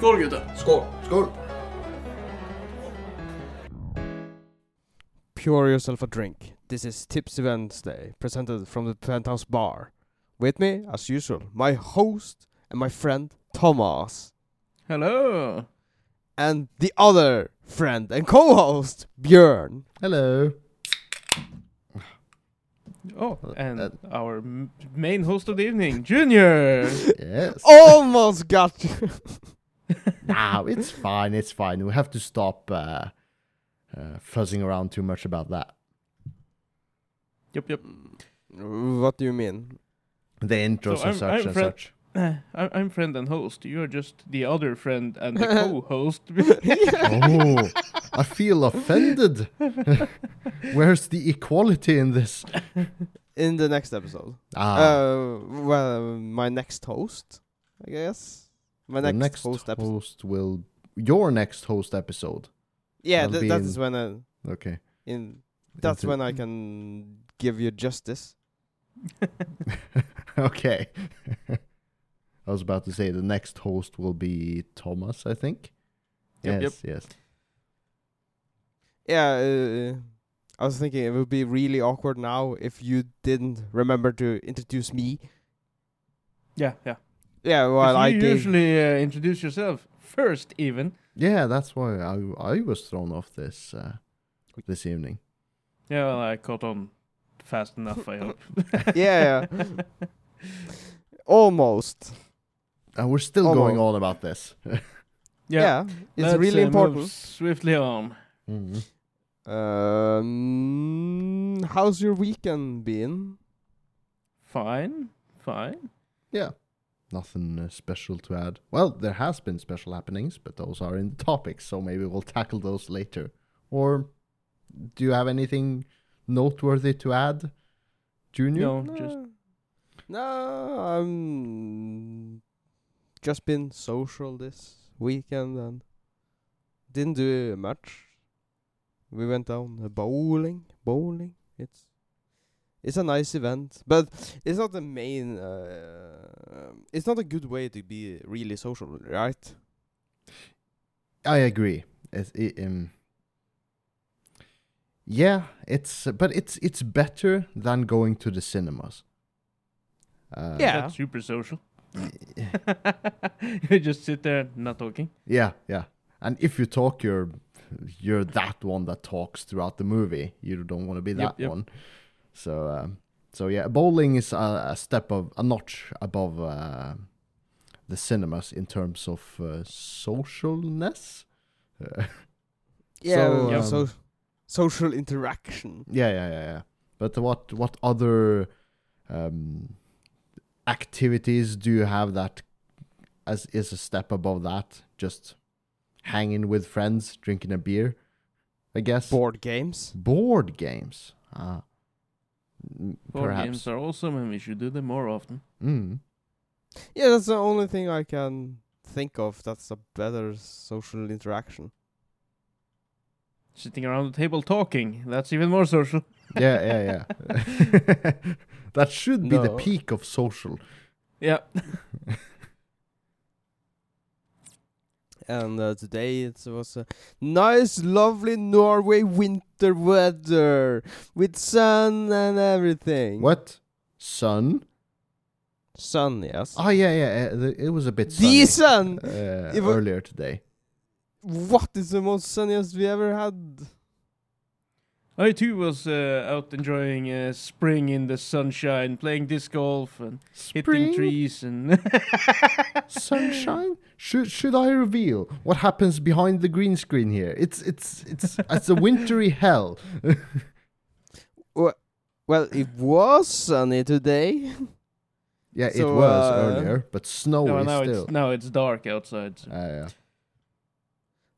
Skål gutter! Skål! Skål! Pour yourself a drink. This is Tipsy Wednesday, presented from the Penthouse Bar. With me, as usual, my host and my friend Thomas, Hello! and the other friend and co-host Björn. Hello. Oh, and uh, our m- main host of the evening, Junior! Yes. Almost got you. no, it's fine. It's fine. We have to stop uh, uh, fuzzing around too much about that. yep, yep. what do you mean? The intros So and I'm- such I'm and Fred- such. Uh, I- I'm friend and host. You're just the other friend and the co-host. Oh, I feel offended. Where's the equality in this? In the next episode. Ah, Uh, well, my next host, I guess. My the next, next host episode. host will your next host episode. Yeah, That'll th- be that in- is when I Okay. in. That's Into- when I can give you justice. okay. I was about to say the next host will be Thomas, I think. Yep, yes, yes. Yeah, uh, I was thinking it would be really awkward now if you didn't remember to introduce me. yeah, yeah. Yeah, 'Cause well, I you gave. usually uh, introduce yourself first, even. Yeah, that's why I I was thrown off this uh, this evening. Yeah, well, I caught on fast enough, I hope. yeah, yeah. almost. And we're still Almost. going on about this. Yeah, it's let's, really uh, move important. Swiftly on. Mhm. Um, how's your weekend been? Fine, fine. Yeah. Nothing uh, special to add. Well, there has been special happenings, but those are in the topics, so maybe we'll tackle those later. Or do you have anything noteworthy to add, Junior? No, just No, I'm just been social this weekend and didn't do much. We went down uh, bowling, bowling. It's it's a nice event, but it's not the main. Uh, it's not a good way to be really social, right? I agree. It's, it, um, yeah, it's but it's it's better than going to the cinemas. Uh, Yeah. That's super social. you just sit there not talking. yeah, yeah. And if you talk, you're you're that one that talks throughout the movie. You don't want to be Yep, that yep. one. So, um, so yeah, bowling is a, a step of a notch above uh, the cinemas in terms of uh, socialness. Uh, Yeah, So, so, um, social interaction. Yeah, yeah, yeah, yeah. But what what other um, activities do you have that as is a step above that? Just hanging with friends, drinking a beer, I guess. Board games. Board games. Ah. Board Perhaps. games are awesome and we should do them more often. Mm. Yeah, that's the only thing I can think of that's a better social interaction. Sitting around the table talking, that's even more social. Yeah, yeah, yeah. that should be the peak of social. Yeah. And uh, today it was a nice, lovely Norway winter weather with sun and everything. What? Sun? Sun, yes. Oh, yeah, yeah. uh, It was a bit sunny. the sun! uh, earlier today. What is the most sunniest we ever had? I too was uh, out enjoying uh, spring in the sunshine, playing disc golf and hitting trees and sunshine should should i reveal what happens behind the green screen here it's it's it's it's a wintry hell Well, it was sunny today. yeah it was uh, earlier but snowy no, now still it's now it's dark outside. so- Ah, yeah.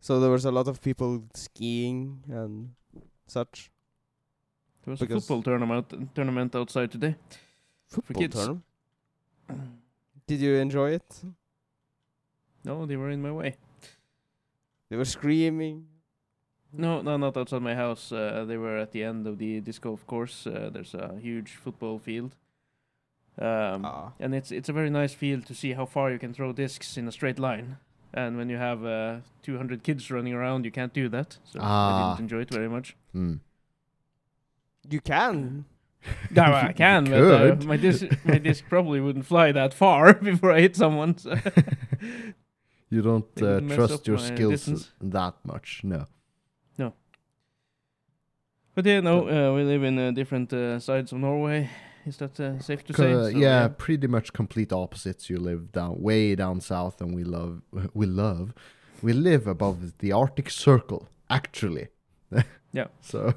So there was a lot of people skiing and such. There was a football tournament tournament outside today. Football kids. tournament. Did you enjoy it? No, they were in my way. They were screaming. No, no, not outside my house. Uh, they were at the end of the disc golf course. Uh, there's a huge football field, um, Ah. and it's it's a very nice field to see how far you can throw discs in a straight line. And when you have uh, 200 kids running around, you can't do that. So I Ah. didn't enjoy it very much. Hmm. You can. No, I can, but uh, could. my disc my disc probably wouldn't fly that far before I hit someone. So. You don't uh, would mess trust up your my skills distance. that much, no. No. But yeah, no, uh, we live in uh, different uh, sides of Norway. Is that uh, safe to say? Co- So, yeah, pretty much complete opposites. You live down way down south, and we love we love we live above the Arctic Circle. Actually, Yeah. So,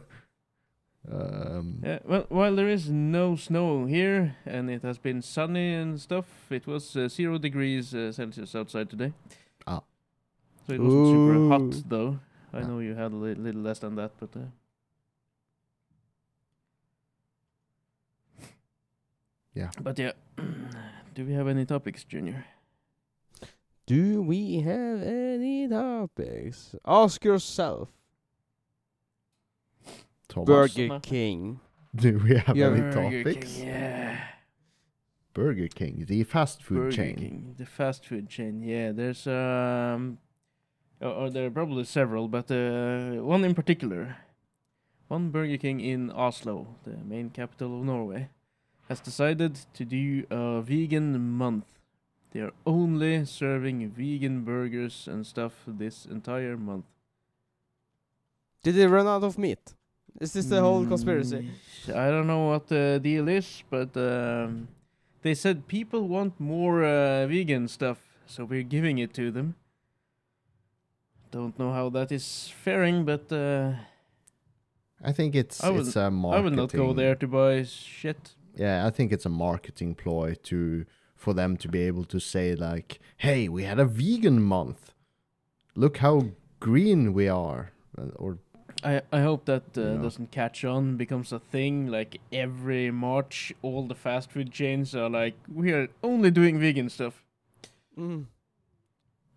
um, Yeah, well, while there is no snow here and it has been sunny and stuff, it was uh, zero degrees uh, Celsius outside today. Ah. So it wasn't super hot though. I Yeah. know you had a li- little less than that, but uh, Yeah. But yeah, do we have any topics, Junior? Do we have any topics? Ask yourself. Thomas, Burger King. do we have Yeah. any Burger topics? King, yeah. Burger King, the fast food Burger chain. King, the fast food chain. Yeah, there's um, or, or there are probably several, but uh, one in particular, one Burger King in Oslo, the main capital of Norway, has decided to do a vegan month. They are only serving vegan burgers and stuff this entire month. Did they run out of meat? Is this the whole conspiracy? Mm, I don't know what the deal is, but um, they said people want more uh, vegan stuff, so we're giving it to them. Don't know how that is faring, but uh, I think it's I would- it's a I marketing. I would not go there to buy shit. Yeah, I think it's a marketing ploy to for them to be able to say like, "Hey, we had a vegan month. Look how green we are." Uh, Or I I hope that uh, Yeah. doesn't catch on, becomes a thing. Like every March, all the fast food chains are like, we are only doing vegan stuff. Mm.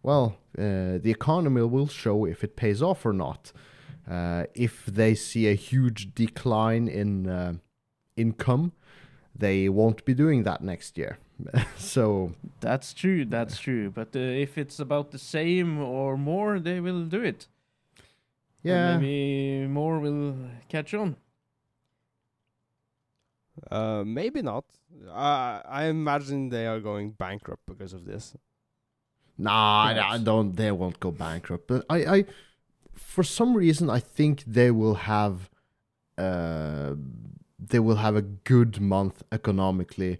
well, uh, the economy will show if it pays off or not. Uh, if they see a huge decline in uh, income, they won't be doing that next year. so That's true. That's true. But uh, if it's about the same or more, they will do it. And yeah, maybe more will catch on. Uh, maybe not. Uh, I imagine they are going bankrupt because of this. Nah, I don't. They won't go bankrupt. But I, I, for some reason, I think they will have, uh, they will have a good month economically,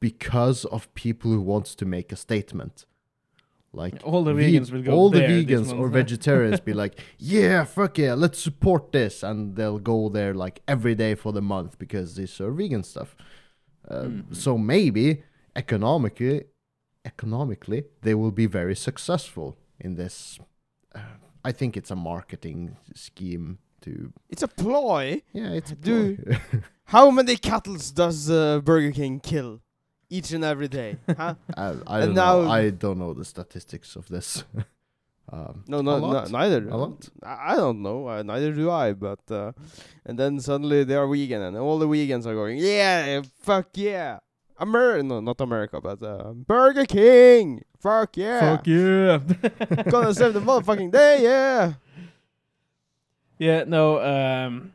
because of people who wants to make a statement. Like All the ve- vegans will go all the there this vegans or vegetarians be like, yeah, fuck yeah, let's support this, and they'll go there like every day for the month because they serve vegan stuff. Uh, Mhm. So maybe economically, economically, they will be very successful in this. Uh, I think it's a marketing scheme to. It's a ploy. Yeah, it's a Do- ploy. How many cattle does uh, Burger King kill each and every day? Huh? I, I And don't know. now- I don't know the statistics of this. um, No, no, no lot. neither. A lot. I I don't know. Uh, neither do I. But uh, and then suddenly they are vegan, and all the vegans are going, yeah, fuck yeah, America. no, not America, but uh, Burger King, fuck yeah, Fuck yeah. gonna save the motherfucking day, yeah. yeah, no, um,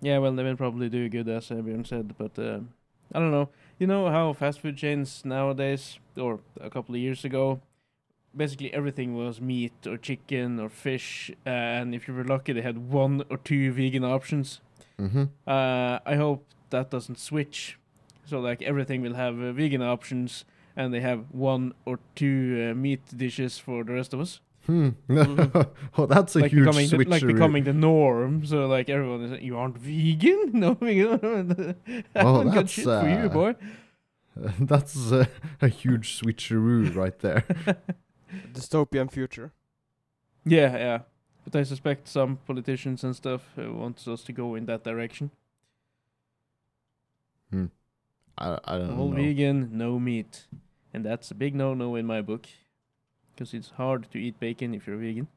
yeah, well, they will probably do good, as everyone said, but uh, I don't know. You know how fast food chains nowadays, or a couple of years ago, basically everything was meat or chicken or fish, and if you were lucky, they had one or two vegan options. hmm Uh, I hope that doesn't switch. So like everything will have uh, vegan options, and they have one or two uh, meat dishes for the rest of us. Hmm. Mhm. oh, that's a like huge becoming the, like becoming the norm. So like everyone is, like, you aren't vegan? No, vegan. I Well, haven't that's, shit for you, uh, boy. that's uh, a huge switcheroo right there. Dystopian future. Yeah, yeah. But I suspect some politicians and stuff uh, wants us to go in that direction. Hmm. I, I don't know. All know. vegan, no meat, and that's a big no-no in my book, because it's hard to eat bacon if you're vegan.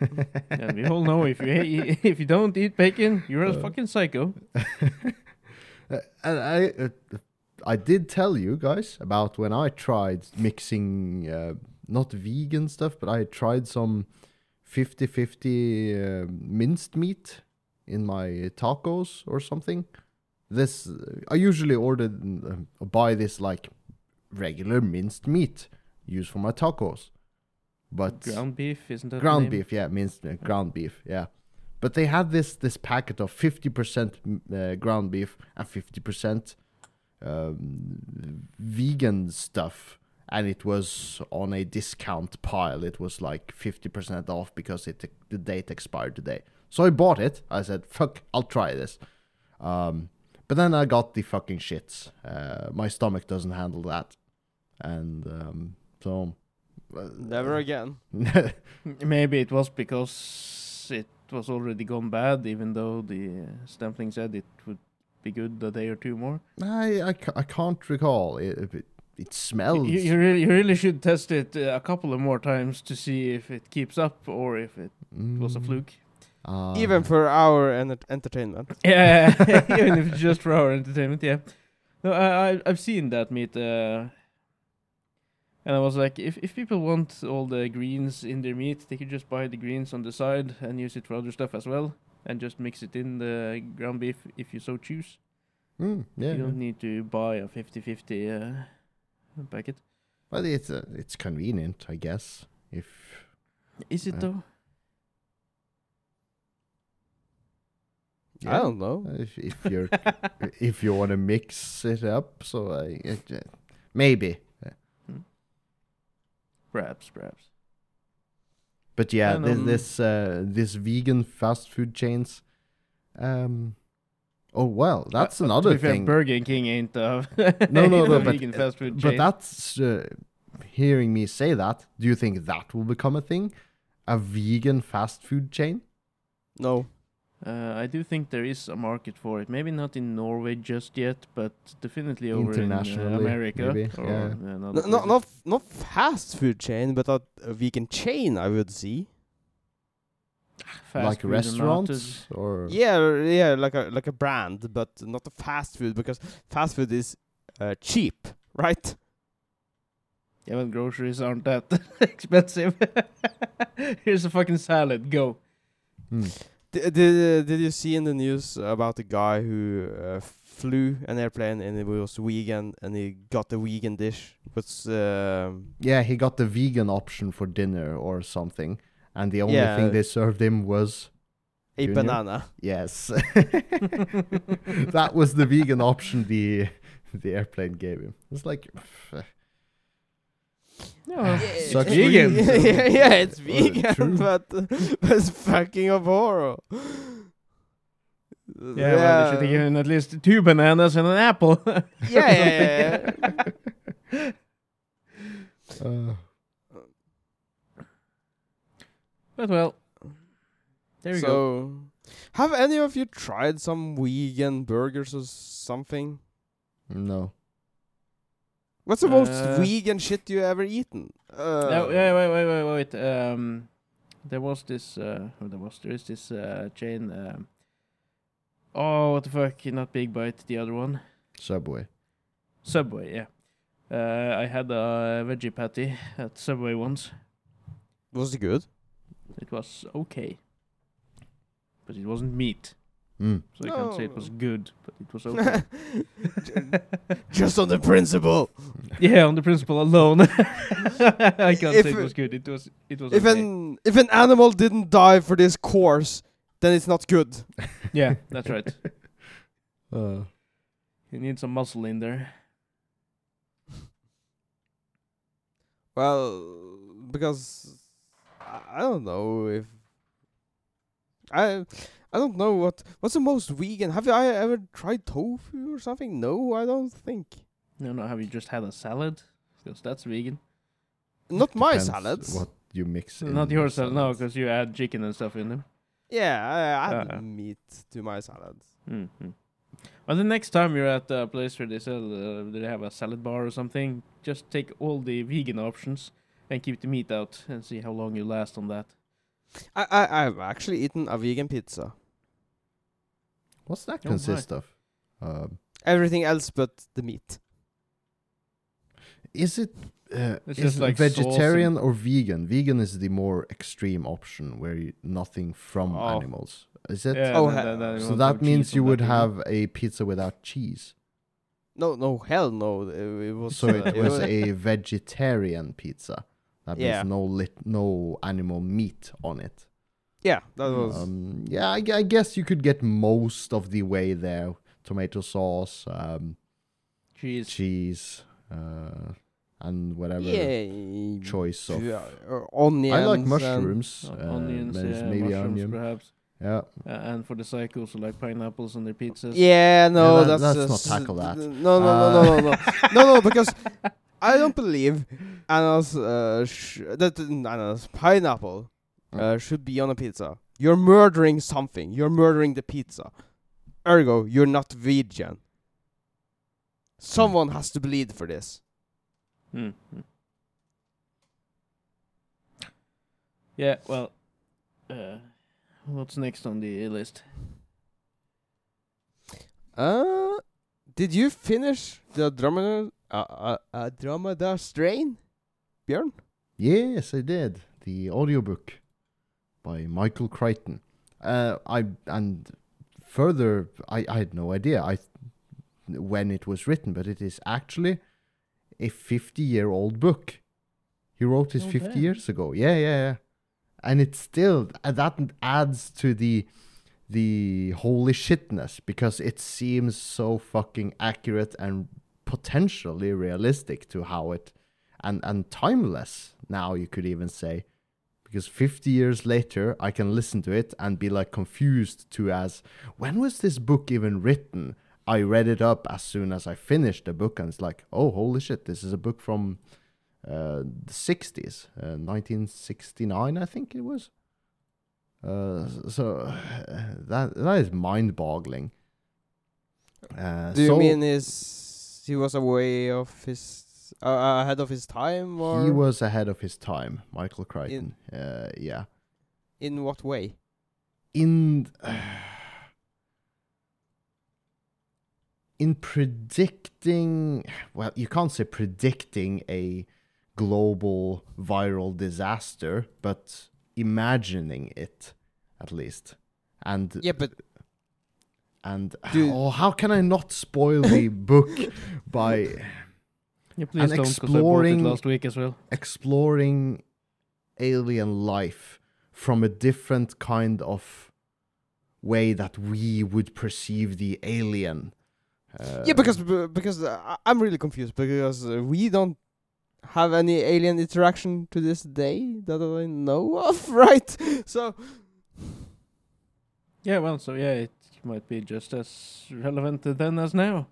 and we all know if you if you don't eat bacon, you're a Uh. fucking psycho. Uh, and I, uh, I did tell you guys about when I tried mixing uh, not vegan stuff, but I tried some 50-50 uh, minced meat in my tacos or something. This I usually order uh, buy this like regular minced meat used for my tacos, but Ground beef, isn't that the ground beef, yeah, minced uh, ground beef, yeah. But they had this this packet of fifty percent uh, ground beef and fifty percent um, vegan stuff, and it was on a discount pile. It was like fifty percent off because it the date expired today. So I bought it. I said, "Fuck, I'll try this." Um, but then I got the fucking shits. Uh, my stomach doesn't handle that, and um, so. uh, Never again. Maybe it was because it was already gone bad, even though the uh, Stampling said it would be good a day or two more. I, I, ca- I can't recall. It, it, it smells. you, really, you really should test it uh, a couple of more times to see if it keeps up or if it was a Mm, fluke. uh, Even for our en- entertainment. Yeah, even if it's just for our entertainment, yeah. No, I, I I've seen that meat, uh, and I was like, if if people want all the greens in their meat, they could just buy the greens on the side and use it for other stuff as well, and just mix it in the ground beef if you so choose. mm, yeah, You don't need to buy a 50-50 uh, packet. but it's uh, it's convenient, I guess. If Is it Uh, though? I don't know. if if you're if you want to mix it up, so I it, uh, maybe. Perhaps, perhaps. But yeah, And, this um, this uh, this vegan fast food chains. Um. Oh well, that's Uh, uh, another to be fair, thing. Burger King ain't a, No, no, ain't no, but- vegan fast food But that's uh, hearing me say that. Do you think that will become a thing? A vegan fast food chain? No. Uh, I do think there is a market for it. Maybe not in Norway just yet, but definitely over in uh, America. maybe, or, yeah. No, no, not not fast food chain, but a, a vegan chain. I would see. Fast like food restaurants is- or Yeah, yeah, like a like a brand, but not a fast food because fast food is uh, cheap, right? Yeah, well, groceries aren't that expensive. Here's a fucking salad. Go. Hmm. Did did, did you see in the news about the guy who uh, flew an airplane and it was vegan and he got the vegan dish? Was um, yeah, he got the vegan option for dinner or something, and the only Yeah. thing they served him was a Junior? banana? yes. that was the vegan option the the airplane gave him. It's like pff, Yeah, Yeah, it's for vegan. yeah, yeah, it's vegan, true. but, but it's fucking a horror. Yeah, well, they should have given at least two bananas and an apple. yeah, yeah, yeah. uh, but well, there you go. so, go. have any of you tried some vegan burgers or something? no. What's the most Uh, vegan shit you ever eaten? Uh, No, yeah, wait, wait, wait, wait. Um, there was this. Uh, oh, there was. There is this uh, chain. Um, oh, what the fuck? Not Big Bite. The other one. Subway. Subway. Yeah. Uh, I had a veggie patty at Subway once. Was it good? It was okay, but it wasn't meat, Mm. so I can't say it was good, but it was okay. Just on the principle. yeah, on the principle alone, I can't If say it was good. It was. It was. If okay. an if an animal didn't die for this course, then it's not good. yeah, that's right. Uh, You need some muscle in there. Well, because I I don't know if I I don't know what what's the most vegan. Have I ever tried tofu or something? No, I don't think. No, no. Have you just had a salad? Because that's vegan. Not my depends salads. What you mix? in Not your your salad, no, because you add chicken and stuff in them. Yeah, I add Uh-uh. meat to my salads. Mm-hmm. Well, the next time you're at a place where they sell, uh, they have a salad bar or something, just take all the vegan options and keep the meat out and see how long you last on that. I I I've actually eaten a vegan pizza. What's that Oh, consist of? Um, Everything else but the meat. is it uh, It's is just it like vegetarian or vegan. Vegan is the more extreme option where you, nothing from Oh. animals. Is it? Yeah, Oh, then- then- then So that means you would that either. have a pizza without cheese. No, no, hell no. It, it was. So it was a vegetarian pizza. That Yeah. means no lit, no animal meat on it. Yeah, that was. Um, yeah, I, I guess you could get most of the way there. Tomato sauce, um, cheese. cheese, uh, and whatever yeah. choice of. yeah, or onions. I like mushrooms. o- uh, onions, there's yeah, maybe mushrooms onion. perhaps. Yeah. Uh, and for the psychos who like pineapples on their pizzas. Yeah, no, Yeah, that- that's let's not tackle that. No, no, Uh, no, no, no, no, no, no, because I don't believe ananas, uh, sh- that ananas pineapple uh, should be on a pizza. You're murdering something. You're murdering the pizza. Ergo, you're not vegan. Someone has to bleed for this. Mm, mm. Yeah, well, uh, what's next on the list? Uh, did you finish the Andromeda, uh, uh, Andromeda strain, Björn? Yes, I did. The audiobook by Michael Crichton. Uh, I and further, I, I had no idea I when it was written, but it is actually a fifty-year-old book. He wrote this Oh, fifty damn. years ago. Yeah, yeah, yeah. And it still uh, that adds to the the holy shitness because it seems so fucking accurate and potentially realistic to how it and and timeless now you could even say. Because 50 years later i can listen to it and be like confused to as when was this book even written? I read it up as soon as i finished the book and it's like oh holy shit this is a book from uh, the 60s uh, 1969 i think it was. Uh, so that that is mind-boggling. Uh, Do you so mean is he was away of his uh, ahead of his time, or? he was ahead of his time michael crichton. Uh, yeah. In what way? in in predicting well you can't say predicting a global viral disaster but imagining it at least. And Yeah, but and Do- oh how can i not spoil the book by Yeah, please And don't, 'cause I bought it exploring- last week as well. exploring alien life from a different kind of way that we would perceive the alien. Uh, yeah, because b- because uh, I- I'm really confused because uh, we don't have any alien interaction to this day that I know of, right? So Yeah, well, so yeah, it might be just as relevant then as now.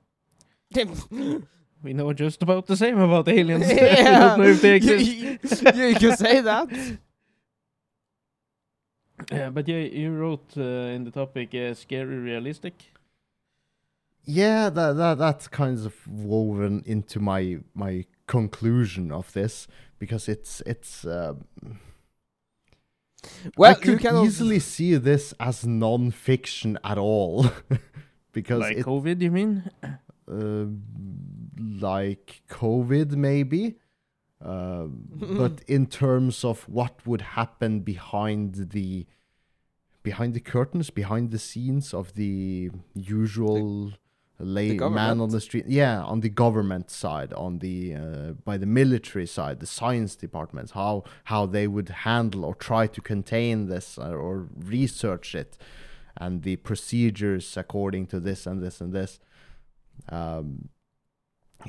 We know just about the same about aliens. we yeah, don't know if they you, exist. you, you can say that. Yeah, but yeah, you wrote uh, in the topic uh, scary realistic. yeah, that that that's kind of woven into my my conclusion of this because it's it's. Um, Well, I you could can also- easily see this as non-fiction at all, because Like it, COVID, you mean? uh, like COVID, maybe. Um, but in terms of what would happen behind the behind the curtains, behind the scenes of the usual lay man on the street, yeah, on the government side, on the uh, by the military side, the science departments, how how they would handle or try to contain this or, or research it, and the procedures according to this and this and this. Um,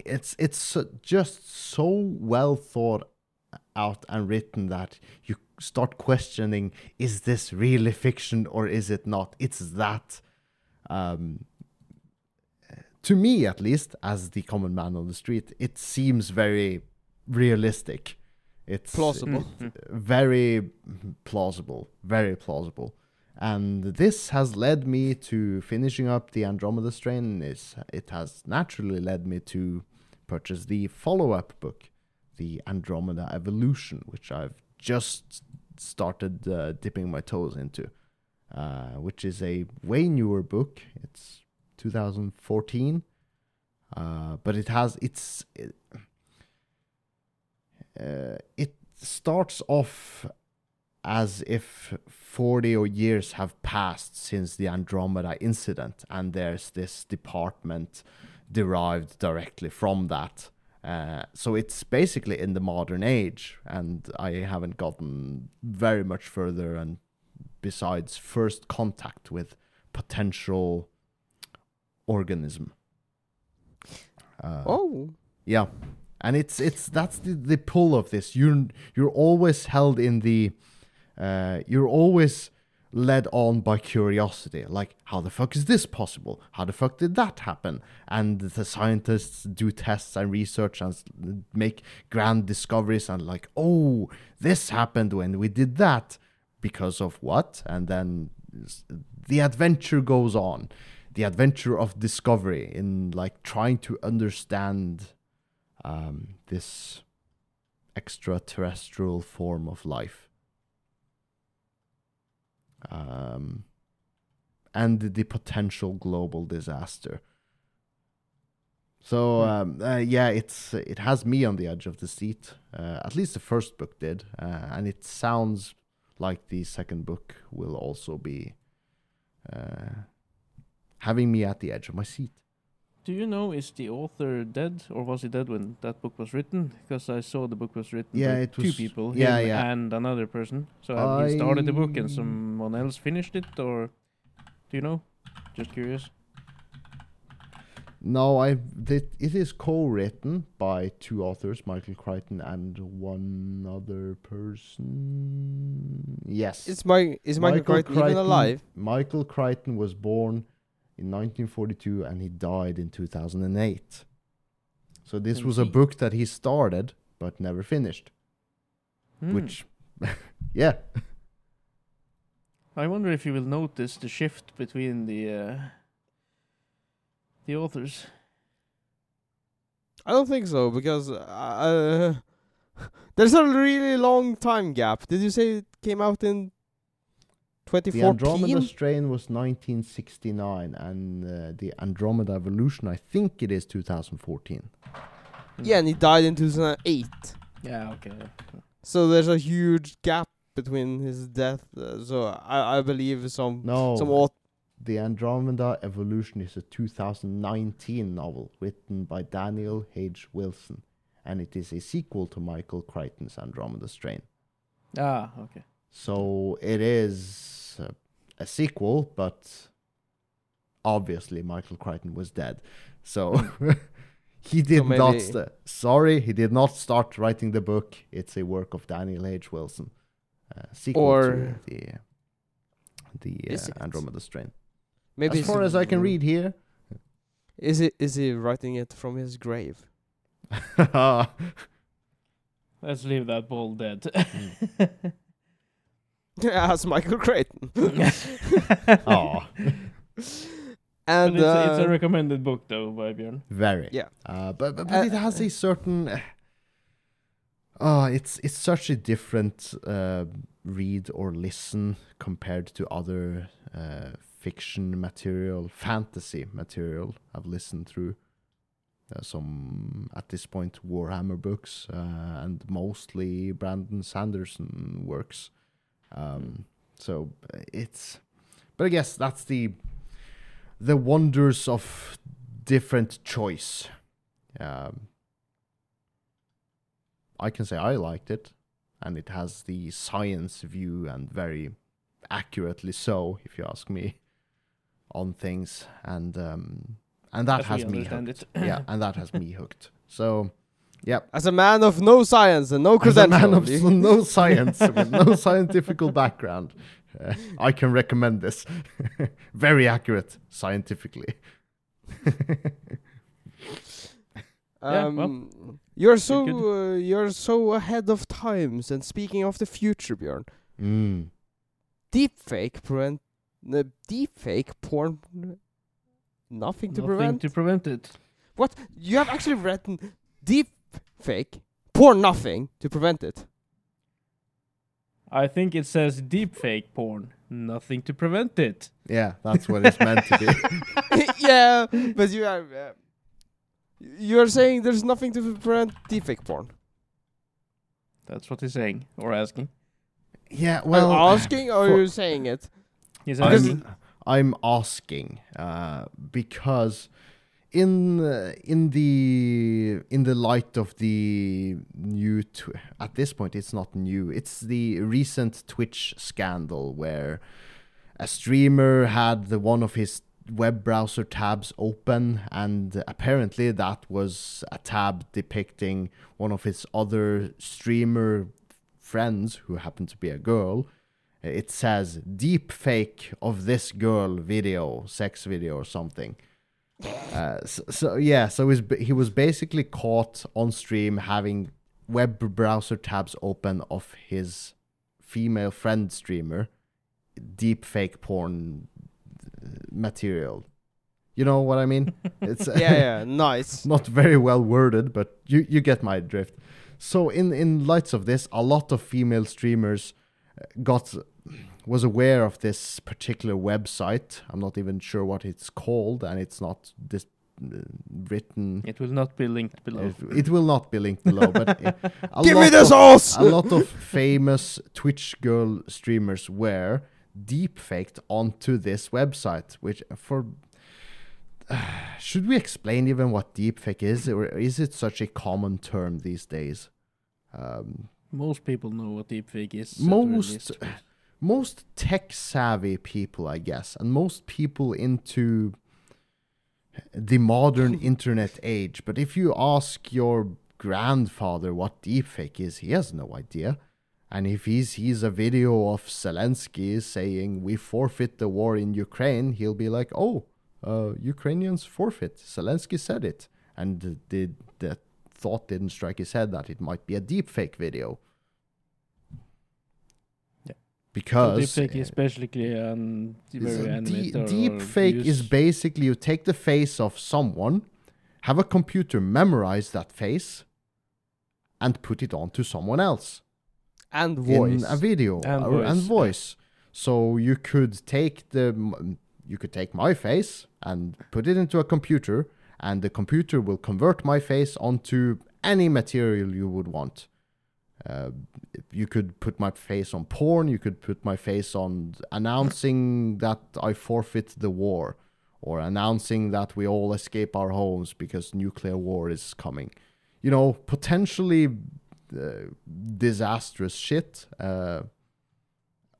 it's it's just so well thought out and written that you start questioning: Is this really fiction or is it not? It's that. Um, to me, at least, as the common man on the street, it seems very realistic. It's Plausible. Mm, mm. very plausible, very plausible. And this has led me to finishing up the Andromeda strain. It has naturally led me to purchase the follow-up book, the Andromeda Evolution, which I've just started uh, dipping my toes into, uh, which is a way newer book. It's 2014, uh, but it has it's. It, uh, it starts off as if 40 or years have passed since the Andromeda incident, and there's this department derived directly from that. Uh, so it's basically in the modern age, and I haven't gotten very much further, and besides first contact with potential organism. Uh, Oh, yeah, and it's it's that's the, the pull of this. You're you're always held in the, uh, you're always led on by curiosity. Like, how the fuck is this possible? How the fuck did that happen? And the scientists do tests and research and make grand discoveries and like, oh, this happened when we did that because of what? And then the adventure goes on. The adventure of discovery in like trying to understand um, this extraterrestrial form of life. Um, and the potential global disaster. So Hmm. um, uh, yeah, it's it has me on the edge of the seat. Uh, at least the first book did, uh, and it sounds like the second book will also be uh, having me at the edge of my seat. Do you know is the author dead or was he dead when that book was written? Because I saw the book was written Yeah, by it two was- people, yeah, him yeah. and another person. So have he started the book and someone else finished it, or do you know? Just curious. No, I it, it is co-written by two authors, Michael Crichton and one other person. Yes, is my is Michael, Crichton, even alive? Michael Crichton was born in 1942 and he died in 2008. So this was a book that he started but never finished. Hmm. Which, yeah, I wonder if you will notice the shift between the uh, the authors. I don't think so because uh, there's a really long time gap. Did you say it came out in the Andromeda strain was 1969 and uh, the Andromeda evolution, I think it is 2014. Hmm. Yeah, and he died in 2008. Yeah. Okay. So there's a huge gap between his death. Uh, so I I believe some No, some auth- The Andromeda Evolution is a 2019 novel written by Daniel H. Wilson, and it is a sequel to Michael Crichton's Andromeda Strain. Ah. Okay. So it is uh, a sequel, but obviously Michael Crichton was dead. So he did not. maybe- St- sorry, he did not start writing the book. It's a work of Daniel H. Wilson, uh, sequel to the the uh. Andromeda Strain. maybe as far as I can read here. Is it is he writing it from his grave? Let's leave that ball dead. As Michael Crichton. Aw, and but it's, a, it's a uh, recommended book though by Björn. very. Yeah. Uh, but but, but Uh, it has a certain. Oh, it's it's such a different uh, read or listen compared to other uh, fiction material, fantasy material I've listened through. Uh, some at this point Warhammer books uh, and mostly Brandon Sanderson works. Um, so it's, but I guess that's the the wonders of different choice. Um, I can say I liked it, and it has the science view and very accurately so, if you ask me, on things, and um, and that as has me hooked. yeah, and that has me hooked. So, yeah, as a man of no science and no as a man of credentials, no science with no scientific background, uh, I can recommend this. very accurate scientifically. Yeah, well, um, you're so uh, you're so ahead of times. And speaking of the future, Björn, Mm. deepfake prevent uh, deepfake porn. Nothing to Nothing prevent. to prevent it. what you have actually written deepfake porn nothing to prevent it. I think it says deep fake porn. Nothing to prevent it. Yeah, that's what it's meant to be. yeah, but you are uh, you are saying there's nothing to prevent deep fake porn. That's what he's saying or asking. Yeah, Well, well, asking or you're saying it? He's I'm, asking. I'm asking uh, because in uh, in the in the light of the new at this point it's not new. It's the recent Twitch scandal where a streamer had the one of his web browser tabs open and apparently that was a tab depicting one of his other streamer friends who happened to be a girl. It says deep fake of this girl video sex video or something uh, so, so yeah so he's, he was basically caught on stream having web browser tabs open of his female friend streamer deep fake porn uh, material you know what i mean it's yeah, yeah, nice. not very well worded, but you you get my drift. So in in lights of this, a lot of female streamers uh, got was aware of this particular website. I'm not even sure what it's called, and it's not this uh, written. It will not be linked below. It, it will not be linked below, but uh, a Give me lot the of- sauce! a lot of famous Twitch girl streamers were deepfaked onto this website, which for should we explain even what deepfake is, or is it such a common term these days? Um, Most people know what deepfake is. at the very Most- least, but- most tech savvy people, I guess, and most people into the modern internet age. But if you ask your grandfather what deepfake is, he has no idea. And if he sees a video of Zelensky saying we forfeit the war in Ukraine, he'll be like, "Oh, uh, Ukrainians forfeit." Zelensky said it, and the the thought didn't strike his head that it might be a deepfake video. Yeah. So Because deepfake uh, is basically very animated. deep or fake is basically you take the face of someone, have a computer memorize that face, and put it onto someone else And voice. in a video And or, and voice, yeah. So you could take the you could take my face and put it into a computer, and the computer will convert my face onto any material you would want. Uh, you could put my face on porn. You could put my face on announcing that I forfeit the war, or announcing that we all escape our homes because nuclear war is coming. You know, potentially uh, disastrous shit. Uh,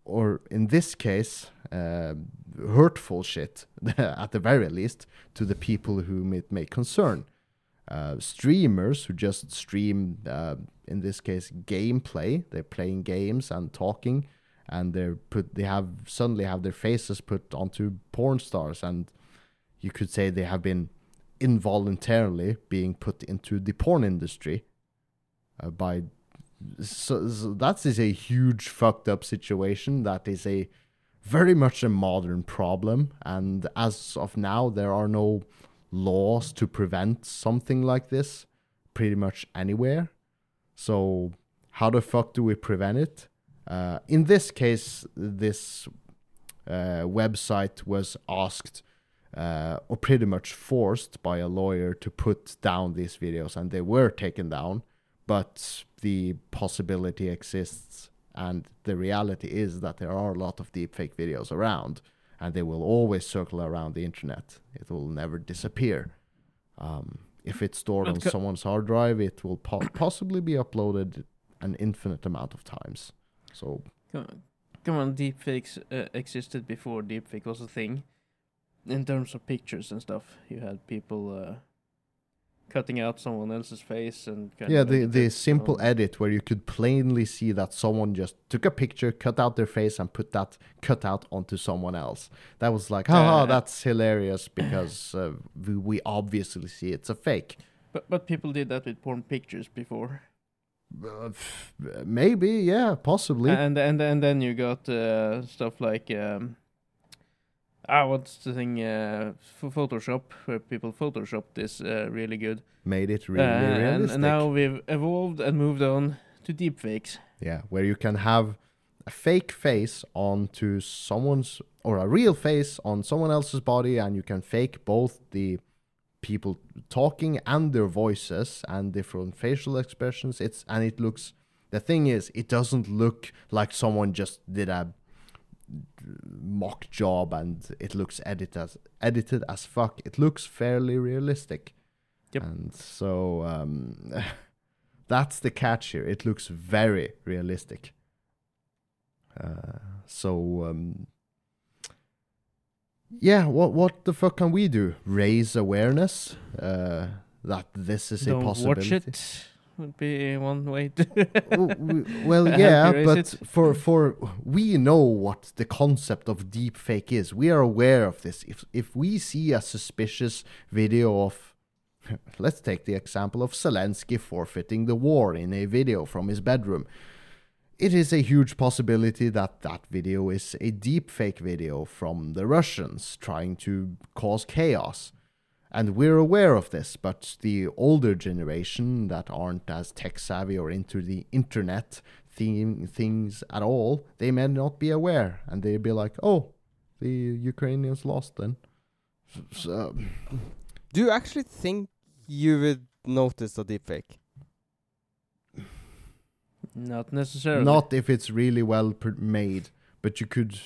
or in this case, uh, hurtful shit, at the very least, to the people whom it may concern. Uh, streamers who just stream, uh, in this case, gameplay. They're playing games and talking, and they're put. They have suddenly have their faces put onto porn stars, and you could say they have been involuntarily being put into the porn industry uh, by so, so that is a huge fucked up situation that is a very much a modern problem and as of now there are no laws to prevent something like this pretty much anywhere. So how the fuck do we prevent it? Uh, in this case this uh, website was asked uh, or pretty much forced by a lawyer to put down these videos and they were taken down but the possibility exists and the reality is that there are a lot of deepfake videos around and they will always circle around the internet. It will never disappear. Um, if it's stored on someone's hard drive it will po- possibly be uploaded an infinite amount of times. So Come on, come on deepfakes uh, existed before. Deepfake was a thing. In terms of pictures and stuff, you had people uh, cutting out someone else's face and kind yeah of the, the it simple edit where you could plainly see that someone just took a picture cut out their face and put that cut out onto someone else. That was like haha Uh, that's hilarious because uh, we, we obviously see it's a fake. But but people did that with porn pictures before, Uh, maybe yeah possibly. And and and then you got uh, stuff like um, ah what's the thing uh, Photoshop where people Photoshop this uh, really good, made it Uh, really and, realistic. and now we've evolved and moved on to deepfakes. yeah where you can have a fake face onto someone's or a real face on someone else's body and you can fake both the people talking and their voices and different facial expressions. It's and it looks The thing is, it doesn't look like someone just did a mock job and it looks edited as edited as fuck. It looks fairly realistic. Yep. And so um, that's the catch here. It looks very realistic. Uh, so um, yeah, what what the fuck can we do? Raise awareness uh, that this is a Don't possibility. watch it. Would be one way to. Oh, w- well, yeah, but for for we know what the concept of deep fake is. We are aware of this. If if we see a suspicious video of, let's take the example of Zelensky forfeiting the war in a video from his bedroom. It is a huge possibility that that video is a deep fake video from the Russians trying to cause chaos. And we're aware of this, but the older generation that aren't as tech savvy or into the internet thing, things at all, they may not be aware. And they'd be like, oh, the Ukrainians lost then. So, Do you actually think you would notice a deepfake? Not necessarily. not if it's really well made, but you could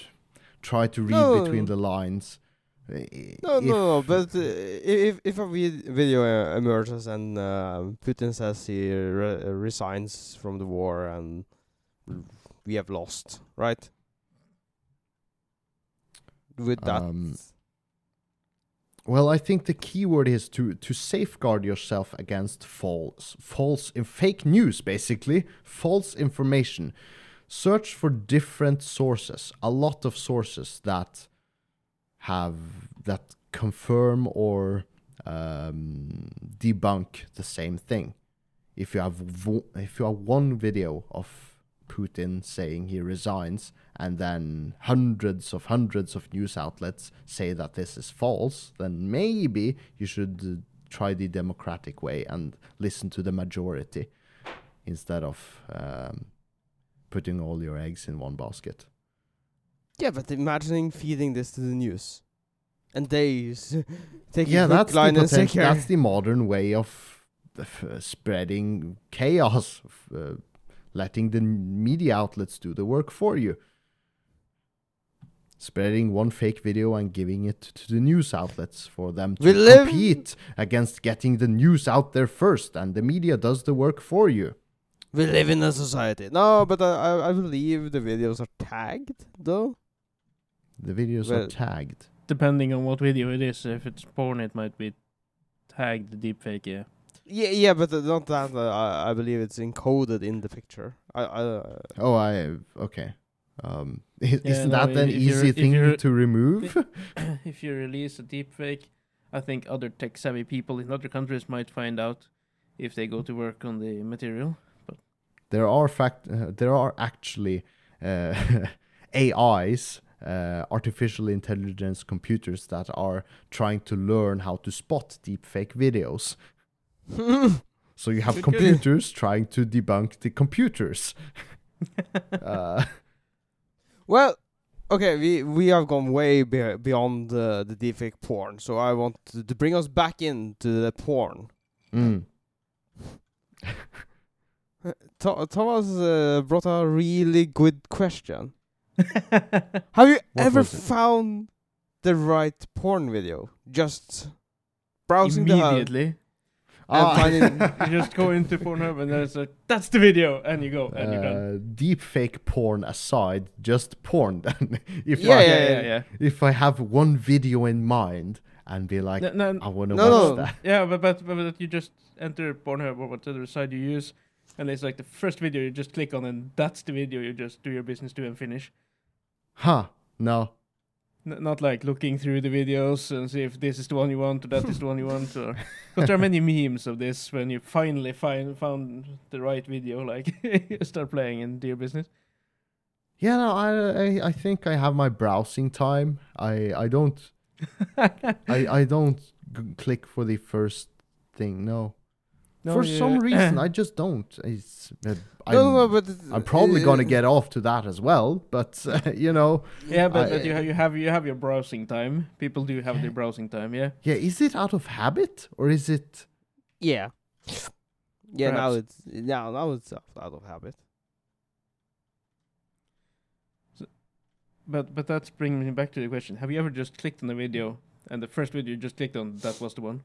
try to read No. between the lines. No, if- no, no. But uh, if if a vid- video uh, emerges and uh, Putin says he re- uh, resigns from the war and we have lost, right? With that, Um, Well, I think the key word is to to safeguard yourself against false, false, in fake news, basically false information. Search for different sources, a lot of sources that have that confirm or um, debunk the same thing. If you have vo- if you have one video of Putin saying he resigns, and then hundreds of hundreds of news outlets say that this is false, then maybe you should uh, try the democratic way and listen to the majority instead of um, putting all your eggs in one basket. Yeah, but imagining feeding this to the news, and days take yeah, that's the, line, and poten- sinker. that's the modern way of uh, spreading chaos, uh, letting the media outlets do the work for you. Spreading one fake video and giving it to the news outlets for them to We live- compete against getting the news out there first, and the media does the work for you. We live in a society. No, but I, I believe the videos are tagged though. The videos Well- are tagged. Depending on what video it is. If it's porn, it might be tagged deepfake. Yeah. Yeah, yeah, but uh, not that. Uh, I, I believe it's encoded in the picture. I, I uh, Oh, I okay. Um, i- Yeah, isn't no, that an easy thing to remove? if you release a deepfake, I think other tech savvy people in other countries might find out if they go to work on the material. But there are fact uh, there are actually uh, AIs, uh, artificial intelligence computers that are trying to learn how to spot deepfake videos. So you have Good, computers trying to debunk the computers. uh, well, okay, we we have gone way be- beyond uh, the deepfake porn. So I want to, bring us back into the porn. mm. Tho- Thomas uh, brought a really good question. Have you What ever was it? found the right porn video? Just browsing the hub. Immediately, Ah. finding- you just go into Pornhub and there's like, that's the video, and you go and you're done. Uh, deepfake porn aside, just porn. Then, if Yeah, I Yeah, yeah, yeah, yeah. if I have one video in mind and be like, No, no, I want to No, watch no. that. yeah, but, but but but you just enter Pornhub or whatever site you use, and it's like the first video you just click on, and that's the video you just do your business to and finish. Huh? No. N- not like looking through the videos and see if this is the one you want or that is the one you want, or because there are many memes of this when you finally find found the right video, like start playing and do your business. Yeah, no, I, I I think I have my browsing time. I I don't I I don't g- click for the first thing. No, no, For yeah. some reason, I just don't. It's, uh, I'm, no, no, but I'm probably uh, gonna get off to that as well. But uh, you know, yeah, but, I, but you, have, you have you have your browsing time. People do have their browsing time, yeah. Yeah, is it out of habit or is it? Yeah, yeah. Perhaps. Now it's now now it's out of habit. So, but but that's bringing me back to the question: Have you ever just clicked on a video and the first video you just clicked on that was the one?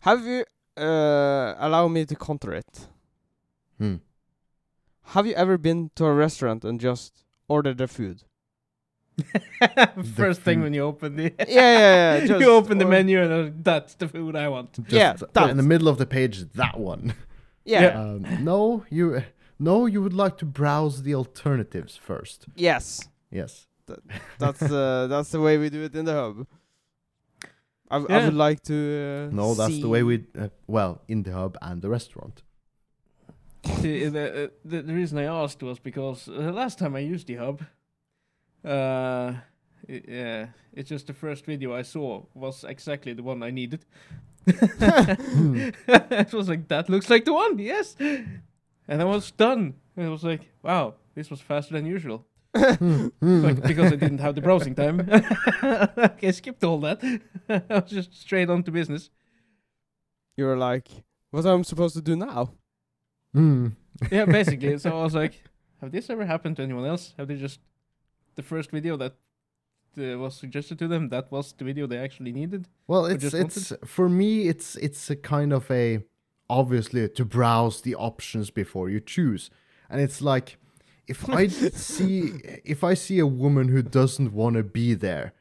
Have you uh, allow me to counter it? Hmm. Have you ever been to a restaurant and just ordered the food? first thing food. when you open the yeah, yeah, yeah. Just you open the menu and uh, that's the food I want. Just Yeah, that. in the middle of the page, that one. Yeah. Yeah. Um, no, you no, you would like to browse the alternatives first. Yes. Yes. That's uh, that's the way we do it in the hub. I, w- I Yeah. would like to. Uh, No, that's the way we. Uh, well, in the hub and the restaurant. the, the, uh, the, the reason I asked was because uh, the last time I used the hub, uh, i- yeah, it's just the first video I saw was exactly the one I needed. it was like that looks like the one, yes, and I was done. And I was like, wow, this was faster than usual. Hmm. Like, because I didn't have the browsing time. okay, skipped all that. I was just straight on to business. You were like, what am I supposed to do now? Hmm. yeah, basically. So I was like, have this ever happened to anyone else? Have they just the first video that uh, was suggested to them that was the video they actually needed? Well, Or it's just it's for me. It's it's a kind of a obviously to browse the options before you choose, and it's like if I see if I see a woman who doesn't want to be there,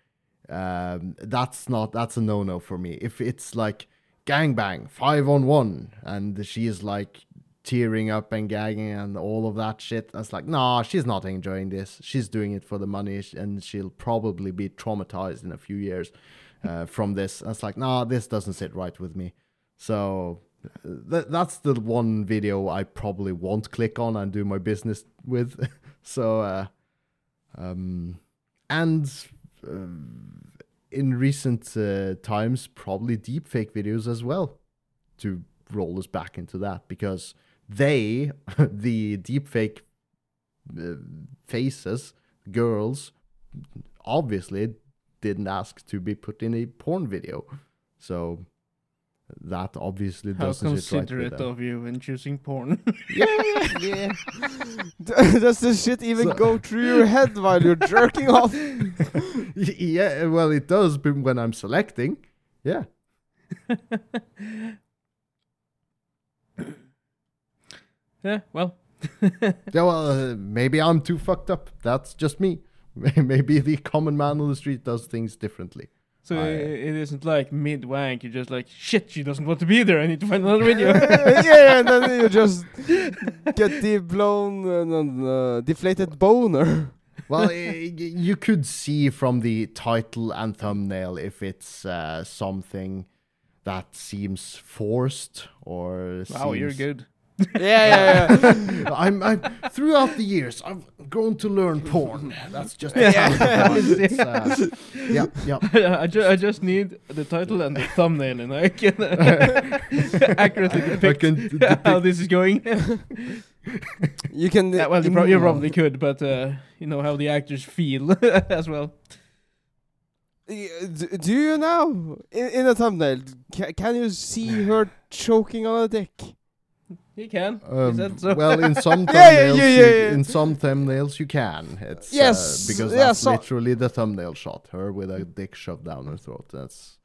um, that's not that's a no no for me. If it's like gangbang five on one, and she is like tearing up and gagging and all of that shit. That's like, nah, she's not enjoying this. She's doing it for the money, and she'll probably be traumatized in a few years uh, from this. It's like, nah, this doesn't sit right with me. So uh, th- that's the one video I probably won't click on and do my business with. so, uh, um, and uh, in recent uh, times, probably deepfake videos as well to roll us back into that because they, the deepfake uh, faces, girls, obviously didn't ask to be put in a porn video. So that obviously How doesn't sit right considerate of you when choosing porn. yeah. Yeah. Does this shit even So- go through your head while you're jerking off? yeah, well, it does but when I'm selecting. Yeah. yeah, well, Yeah, well, uh, maybe I'm too fucked up. That's just me. maybe the common man on the street does things differently. So I- i it isn't like mid wank. You're just like shit. She doesn't want to be there. I need to find another video. yeah, and then you just get the blown uh, uh, deflated boner. Well, y- y- you could see from the title and thumbnail if it's uh, something that seems forced or wow, you're good. Yeah, yeah, yeah. I'm, I'm throughout the years I've grown to learn porn. That's just the Yeah. talent of mine. It's, uh, yeah, yeah. I, ju- I just need the title and the thumbnail, and I can accurately I can d- how this is going. You can. Yeah, well, you, pro- you probably could, but uh, you know how the actors feel as well. Do you now in, in a thumbnail? Ca- can you see her choking on a dick? You can. Um, so? well, in some thumbnails, Yeah, yeah, yeah, you- in some thumbnails you can. It's Yes, uh, because that's so- literally the thumbnail shot. Her with a dick shoved down her throat. That's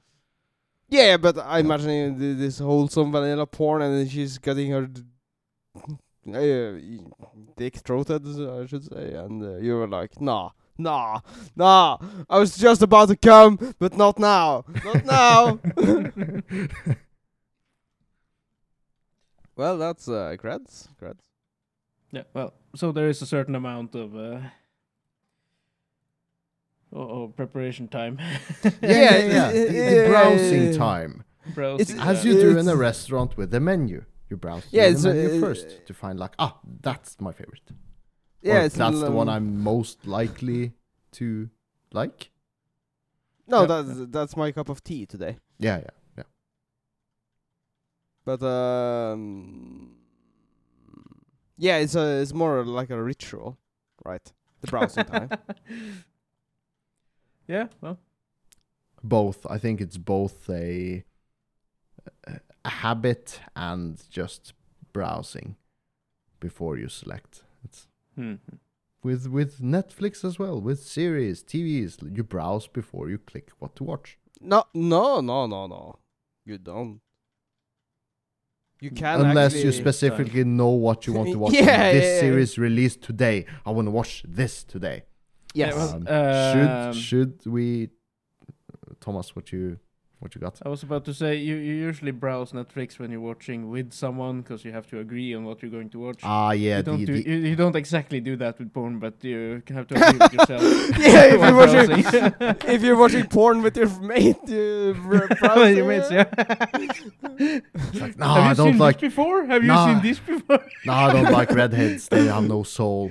Yeah, but I imagine th- this wholesome vanilla porn, and then she's getting her uh, dick throated, I should say, and uh, you were like, nah, nah, nah. I was just about to come, but not now, not now. well, that's uh, creds, creds. Yeah. Well, so there is a certain amount of uh, oh, preparation time. yeah, yeah, Yeah, yeah. The, the browsing time, Browsing It's- as you do in a restaurant with the menu. You browse Yeah, yeah, it's, the menu uh, first to find like, ah, that's my favorite. Yeah, it's that's the one um, I'm most likely to like. No, Yeah. that's that's my cup of tea today. Yeah, yeah, yeah. But um, yeah, it's a it's more like a ritual, right? The browsing time. yeah. Well. Both. I think it's both a, a habit and just browsing before you select. It's Hmm. with with Netflix as well, with series, TVs. You browse before you click what to watch. No, no, no, no, no. You don't. You can Unless you specifically know what you want to watch. Yeah, this yeah, yeah. series released today. I want to watch this today. Yes. It was- Um, Um, should should we, Thomas? What you what you got? I was about to say you, you usually browse Netflix when you're watching with someone because you have to agree on what you're going to watch. Ah, yeah. you don't the, do the, you, you don't exactly do that with porn, but you can have to agree with yourself. yeah, if you're watching, if you're watching porn with your mate, you br- browse Your mates, yeah. it's like, no, have you I don't seen like. this before? Have you seen this before? No, I don't like redheads. They have no soul.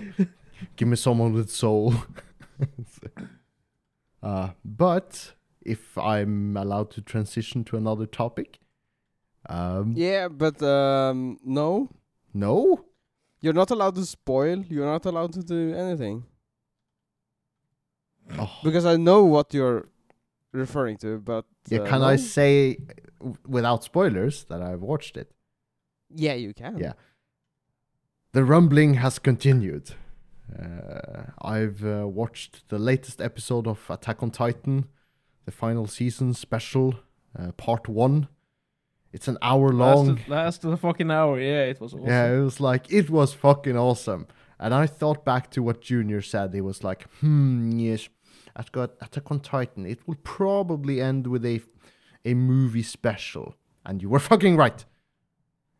Give me someone with soul. uh, but if I'm allowed to transition to another topic, um, Yeah, but um, no, no. you're not allowed to spoil. You're not allowed to do anything Oh. because I know what you're referring to. But Yeah, uh, can I say without spoilers that I've watched it? Yeah, you can. Yeah. The rumbling has continued. Uh, I've uh, watched the latest episode of Attack on Titan, the final season special, uh, part one. It's an hour long. Last, last of the fucking hour. Yeah, it was awesome. Yeah, it was like it was fucking awesome. And I thought back to what Junior said. He was like, "Hmm, yes, I've got Attack on Titan. It will probably end with a a movie special." And you were fucking right.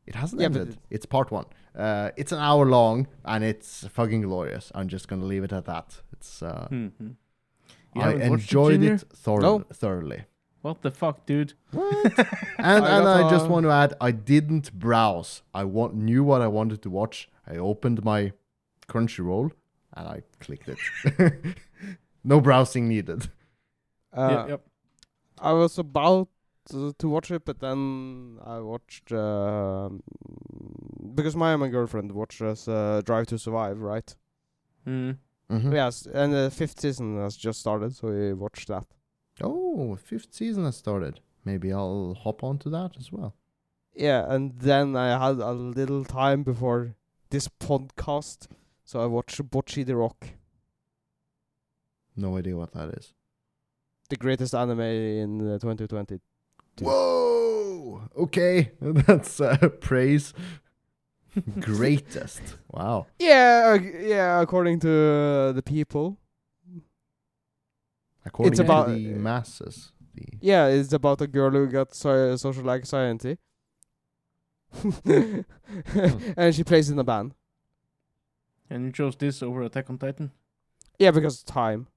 It hasn't Yeah, ended. it- It's part one. Uh, it's an hour long, and it's fucking glorious. I'm just gonna leave it at that. It's uh, Mhm. You I enjoyed Junior? it thor- No. thoroughly. What the fuck, dude? and I and I just uh, want to add, I didn't browse. I want knew what I wanted to watch. I opened my Crunchyroll and I clicked it. no browsing needed. Uh, yep, yep. I was about to, to watch it, but then I watched um because my and my girlfriend watches uh, Drive to Survive, right? Mm. Mhm. Yes, and the fifth season has just started, so we watched that. Oh, fifth season has started. Maybe I'll hop onto that as well. Yeah, and then I had a little time before this podcast, so I watched Bocchi the Rock, No idea what that is. the greatest anime in uh, 2020. Whoa! Okay, that's uh, praise. Greatest. Wow. Yeah, uh, yeah, according to uh, the people. According to about- the masses. The Yeah, it's about a girl who got so- social anxiety. and she plays in a band. And you chose this over Attack on Titan? Yeah, because time.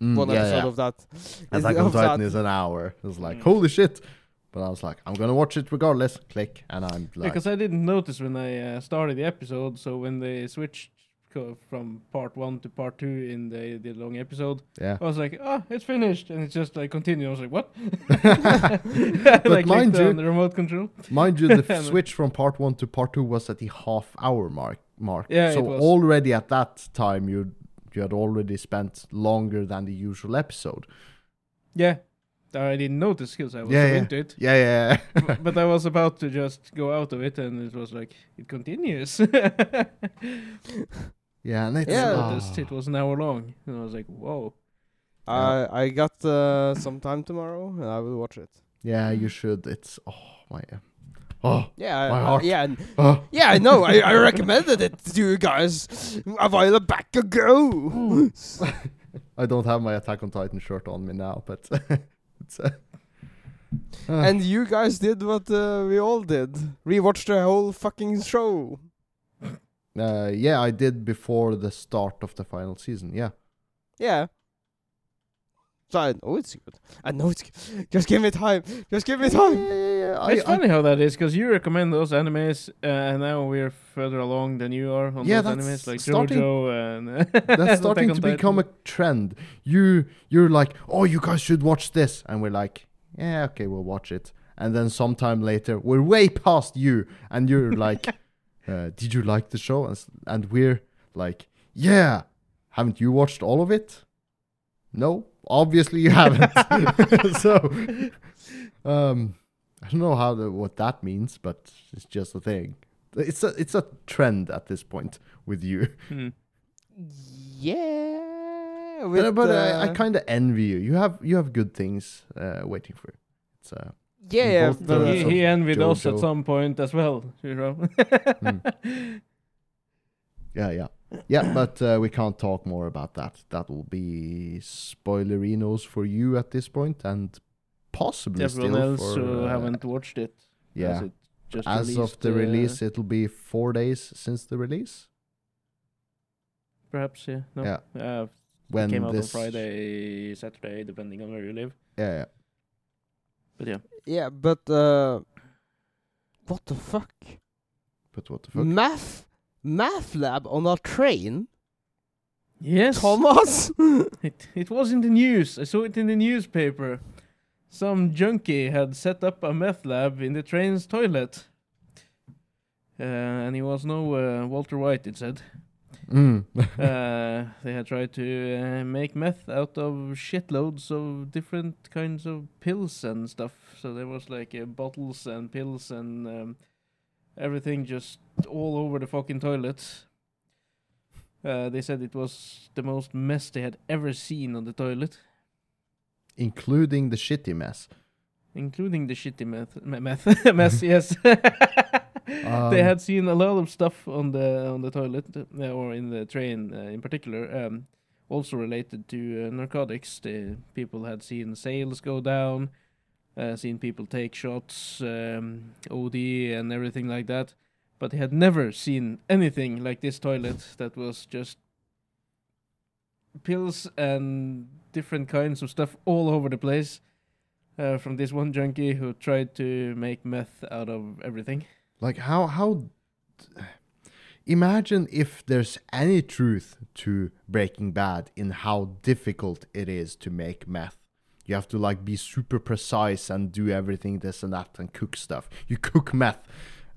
Mm, One yeah, episode yeah. of that. is Attack on Titan that. is an hour. It's like, Mm. holy shit. But I was like, I'm gonna watch it regardless. Click, and I'm like, Because I didn't notice when I uh, started the episode, so when they switched from part one to part two in the, the long episode, yeah. I was like, oh, it's finished. And it's just like continued. I was like, what? But like mind you- on the remote control. Mind you, the switch from part one to part two was at the half hour mark. Mark. Yeah, so already at that time, you you had already spent longer than the usual episode. Yeah. I didn't notice because I was Yeah, so yeah. into it. Yeah, yeah. yeah. But I was about to just go out of it, and it was like, it continues. yeah, and it's Yeah. ah. noticed it was an hour long. And I was like, whoa. I I got uh, some time tomorrow, and I will watch it. yeah, you should. It's oh my, oh, Yeah, My I- heart. yeah, and- oh. yeah. I know. I, I recommended it to you guys a while back ago. I don't have my Attack on Titan shirt on me now, but Uh, and you guys did what uh, we all did: rewatch the whole fucking show. uh, yeah, I did before the start of the final season. Yeah. Yeah. So I know it's good. I know it's good. Just give me time. Just give me Yeah, time. I- it's I- funny how that is because you recommend those animes, uh, and now we're further along than you are on Yeah, those animes, like starting- JoJo and. that's starting to become a trend. You you're like, oh, you guys should watch this, and we're like, yeah, okay, we'll watch it. And then sometime later, we're way past you, and you're like, uh, did you like the show? And, and we're like, yeah. Haven't you watched all of it? No, obviously you haven't. so, um, I don't know how the, what that means, but it's just a thing. It's a it's a trend at this point with you. Hmm. Yeah. But, With, but I, I uh, kind of envy you. You have you have good things uh, waiting for you. It's uh, yeah, yeah, but, the- he, of he envied us at some point as well, you know. Hmm. yeah, yeah, yeah. But uh, we can't talk more about that. That will be spoilerinos for you at this point, and possibly Everyone still else for who uh, haven't watched it. Yeah, it just as of the uh, release, it'll be four days since the release. Perhaps, yeah. No. Yeah. Uh, When it came out on Friday, Saturday, depending on where you live. Yeah, yeah. But yeah. yeah, but uh, what the fuck? But what the fuck? Math, math lab on a train, Yes. Thomas. It it was in the news. I saw it in the newspaper. Some junkie had set up a meth lab in the train's toilet. Uh, and he was no uh, Walter White, it said. Mm. uh, they had tried to uh, make meth out of shitloads of different kinds of pills and stuff. So there was like uh, bottles and pills and um, everything just all over the fucking toilet. Uh, they said it was the most mess they had ever seen on the toilet, Including the shitty mess. including the shitty meth. Me- meth, mess, yes. Um, they had seen a lot of stuff on the on the toilet uh, or in the train uh, in particular. Um, also related to uh, narcotics. The people had seen sales go down, uh, seen people take shots, um, OD, and everything like that. But they had never seen anything like this toilet that was just pills and different kinds of stuff all over the place. Uh, from this one junkie who tried to make meth out of everything. Like how how imagine if there's any truth to Breaking Bad in how difficult it is to make meth. You have to like be super precise and do everything this and that and cook stuff. You cook meth.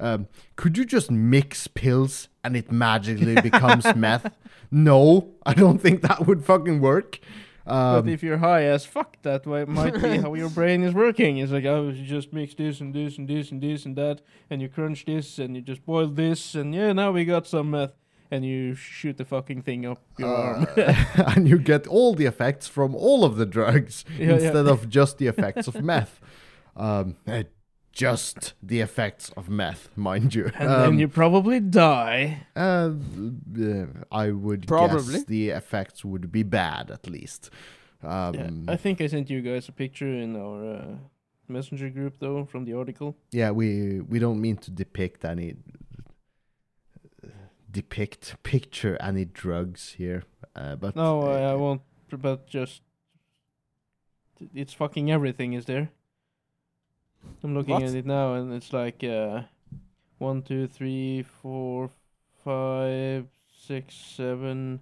Um, could you just mix pills and it magically becomes meth? No, I don't think that would fucking work. Um, but if you're high as fuck, that way might be how your brain is working. It's like, oh, you just mix this and this and this and this and that, and you crunch this and you just boil this, and yeah, now we got some meth. And you shoot the fucking thing up your arm. Uh, and you get all the effects from all of the drugs Yeah, yeah. instead of just the effects of meth. Um, eh, just the effects of meth, mind you. and Um, then you probably die. uh, uh, I would Probably. guess the effects would be bad at least. Yeah, Um, I think I sent you guys a picture in our uh, messenger group, though, from the article. yeah, we we don't mean to depict any depict picture any drugs here, uh, but No, I, I won't, but just. It's fucking everything, is there? I'm looking What? at it now, and it's like uh, one, two, three, four, five, six, seven.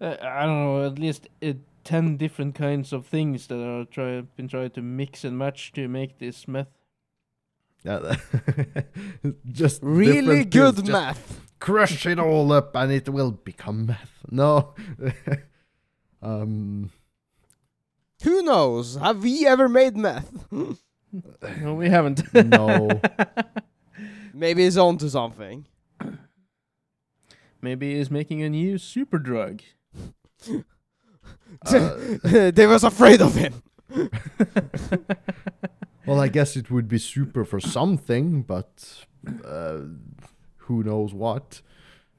Uh, I don't know, at least uh, ten different kinds of things that are try been tried to mix and match to make this meth. Yeah, just really different pills, good just math. Crush it all up, and it will become meth. No, um, Who knows? Have we ever made math? No, we haven't. no. Maybe he's on to something. Maybe he's making a new super drug. Uh, they was afraid of him. well, I guess it would be super for something, but uh, who knows what?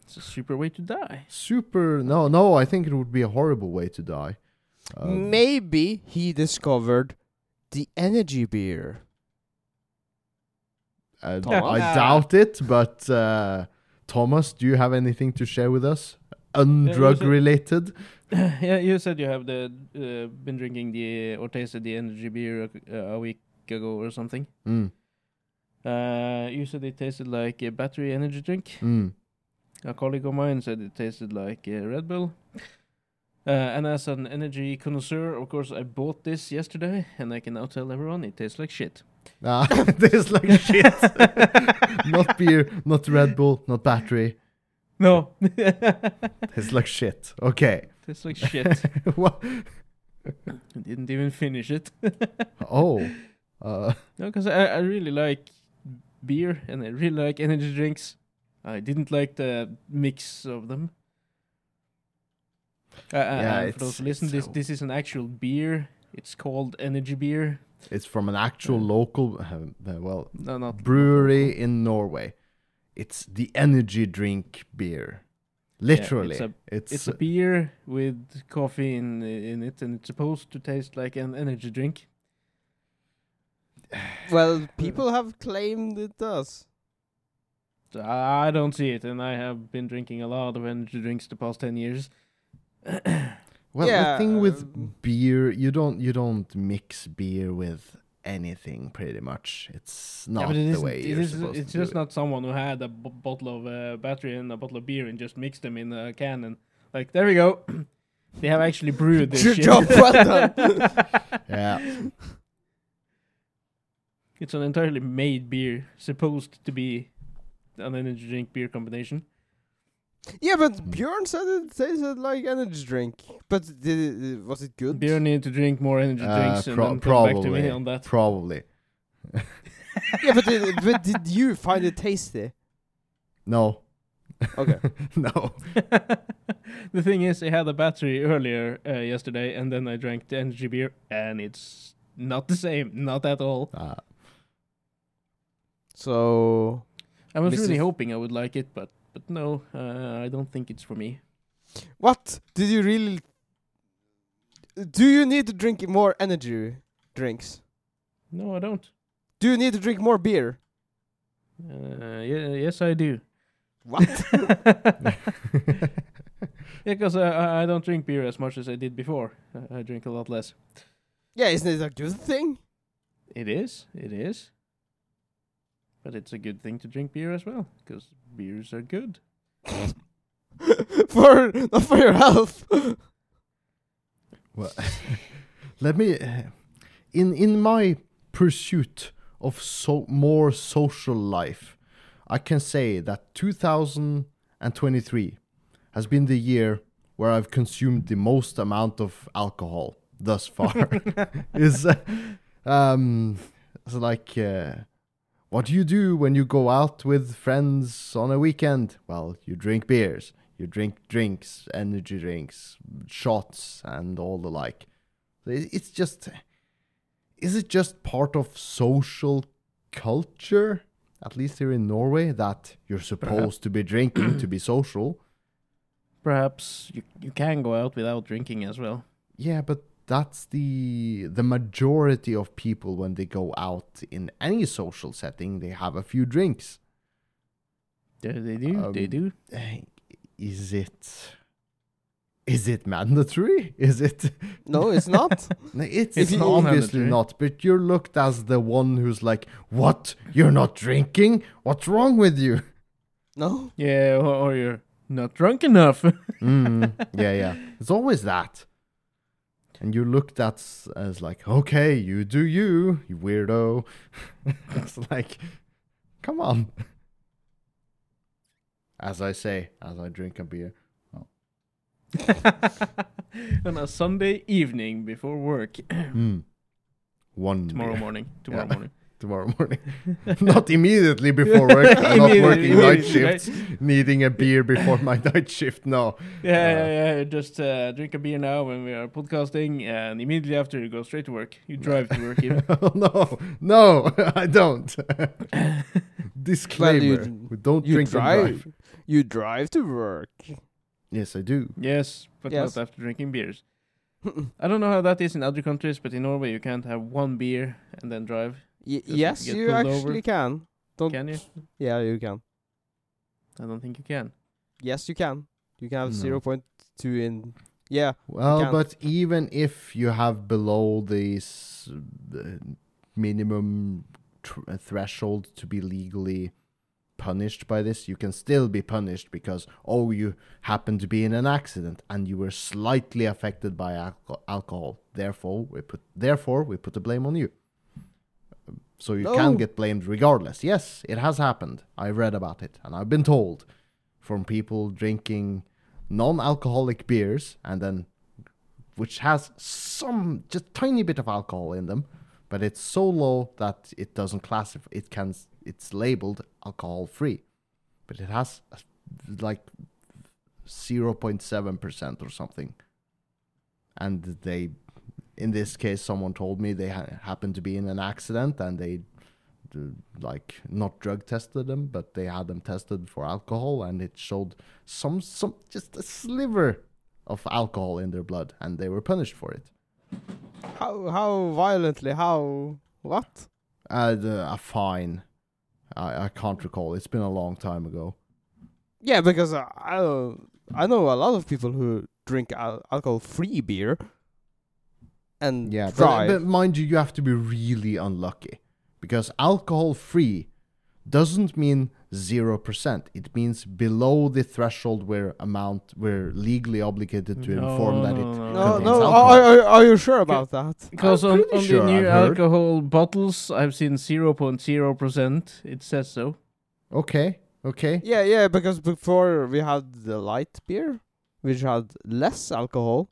It's a super way to die. Super? No, no. I think it would be a horrible way to die. Um, Maybe he discovered the energy beer. I, Thomas? I doubt it, but uh, Thomas, do you have anything to share with us? Undrug said- related? yeah, you said you have the uh, been drinking the or tasted the energy beer a, a week ago or something. Mm, Uh, you said it tasted like a battery energy drink. mm. A colleague of mine said it tasted like a Red Bull. Uh, and as an energy connoisseur, of course, I bought this yesterday, and I can now tell everyone it tastes like shit. Ah, tastes like shit. not beer, not Red Bull, not battery. No, Tastes like shit. Okay. tastes like shit. what? I didn't even finish it. Oh. Uh, No, because I, I really like beer and I really like energy drinks. I didn't like the mix of them. Uh, uh, Yeah, and for those who it's- listen, this this is an actual beer. It's called energy beer. It's from an actual Yeah. local, uh, uh, well, No, not brewery in Norway. It's the energy drink beer. Literally, a- it's, It's a beer with coffee in in it, and it's supposed to taste like an energy drink. Well, people have claimed it does. I I don't see it, and I have been drinking a lot of energy drinks the past ten years. well. yeah, the thing with um, beer, you don't you don't mix beer with anything. Pretty much, it's not but it the way it you're is- supposed It's to do just it. not someone who had a b- bottle of uh, battery and a bottle of beer and just mixed them in a can and like there we go. they have actually brewed this shit. job, well done. Yeah, it's an entirely made beer, supposed to be an energy drink beer combination. Yeah, but Bjorn said it tasted like energy drink. But did it, was it good? Beer need to drink more energy Uh, drinks and pro- then come back to me probably. on that. probably. yeah, but did, but did you find it tasty? No, Okay. no. the thing is, I had a battery earlier uh, yesterday, and then I drank the energy beer, and it's not the same, not at all. Uh, So I was really Mrs. hoping I would like it, but but no, uh, I don't think it's for me. What? Did you really? Do you need to drink more energy drinks? No, I don't. Do you need to drink more beer? Uh, yeah, yes, I do. What? Because uh, I I don't drink beer as much as I did before. I, I drink a lot less. yeah, isn't it a good thing? It is, it is. But it's a good thing to drink beer as well, because beers are good. for not for your health. Well, let me. uh, In in my pursuit of so more social life, I can say that 2023 has been the year where I've consumed the most amount of alcohol thus far. is uh, um, it's like. Uh, what do you do when you go out with friends on a weekend? Well, you drink beers, you drink drinks, energy drinks, shots, and all the like. It's just. Is it just part of social culture, at least here in Norway, that you're supposed to be drinking to be social? Perhaps you you can go out without drinking as well. Yeah, but that's the the majority of people when they go out in any social setting, they have a few drinks. They, they do, they Um, do. Eh, Is it is it mandatory? Is it no, it's not. It's, It's not not obviously mandatory. not, but you're looked as the one who's like, "What? You're not drinking? What's wrong with you?" No. Yeah, or, or you're not drunk enough. Mm, yeah, yeah. It's always that, and you're looked at as like, "Okay, you do you, you weirdo." it's like, come on. As I say, as I drink a beer. On a Sunday evening before work. Mm. One tomorrow beer. morning. Tomorrow Yeah. morning. Tomorrow morning. not immediately before work. I'm not working night immediately, right? shifts, needing a beer before my night shift. No. Yeah, Uh, yeah, yeah. Just uh, drink a beer now when we are podcasting, and immediately after you go straight to work. You drive to work. even. Oh, no, no, I don't. Disclaimer: you- we don't you drink and drive. drive. You drive to work. Yes, I do. yes, but Yes. not after drinking beers. I don't know how that is in other countries, but in Norway you can't have one beer and then drive. Y- yes, get you actually over. can. Don't. Can you? Yeah, you can. I don't think you can. Yes, you can. You can have No. zero point two in. Yeah. Well, but even if you have below this uh, minimum tr- uh, threshold to be legally punished by this, you can still be punished because oh, you happened to be in an accident and you were slightly affected by alco- alcohol. Therefore, we put therefore we put the blame on you. So you can No. get blamed regardless. Yes, it has happened. I've read about it and I've been told from people drinking non-alcoholic beers and then which has some just tiny bit of alcohol in them but it's so low that it doesn't classify it can it's labeled alcohol free but it has like 0.7% or something. And they, in this case, someone told me they ha- happened to be in an accident and they, like, not drug tested them, but they had them tested for alcohol and it showed some, some, just a sliver of alcohol in their blood and they were punished for it. How how violently? How what? Uh, the, a fine. I, I can't recall. It's been a long time ago. Yeah, because uh, I I know a lot of people who drink al- alcohol-free beer and Yeah, but, drive. but mind you, you have to be really unlucky because alcohol free doesn't mean zero percent. It means below the threshold where amount we're legally obligated to No, inform that it. no, no, contains no. Are, alcohol. are, are you sure about that? Because on, on sure the new I've heard. alcohol bottles, I've seen 0.0%. It says so. Okay, okay. Yeah, yeah. Because before we had the light beer, which had less alcohol.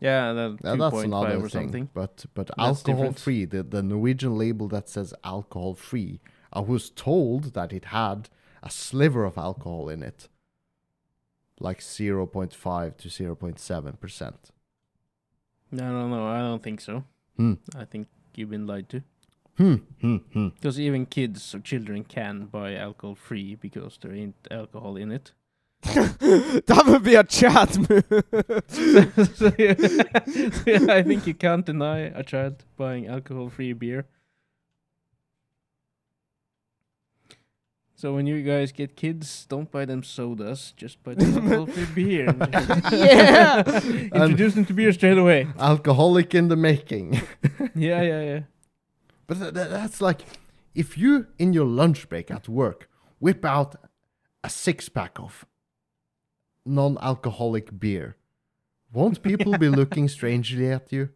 Yeah, Now that's another or thing. something. But but alcohol free, the, the Norwegian label that says alcohol free, I was told that it had a sliver of alcohol in it. Like 0.5 to 0.7 percent. No, no, no, I don't think so. Hmm. I think you've been lied to. Hmm. Hmm. Hmm. Because even kids or children can buy alcohol free because there ain't alcohol in it. that would be a chat move. so, yeah, so, yeah, I think you can't deny a child buying alcohol free beer. So when you guys get kids, don't buy them sodas, just buy them alcohol free beer. Yeah. Introduce them to beer straight away. Alcoholic in the making. Yeah, yeah, yeah. But tha- tha- that's like if you in your lunch break at work whip out a six pack of non-alcoholic beer, won't people be looking strangely at you?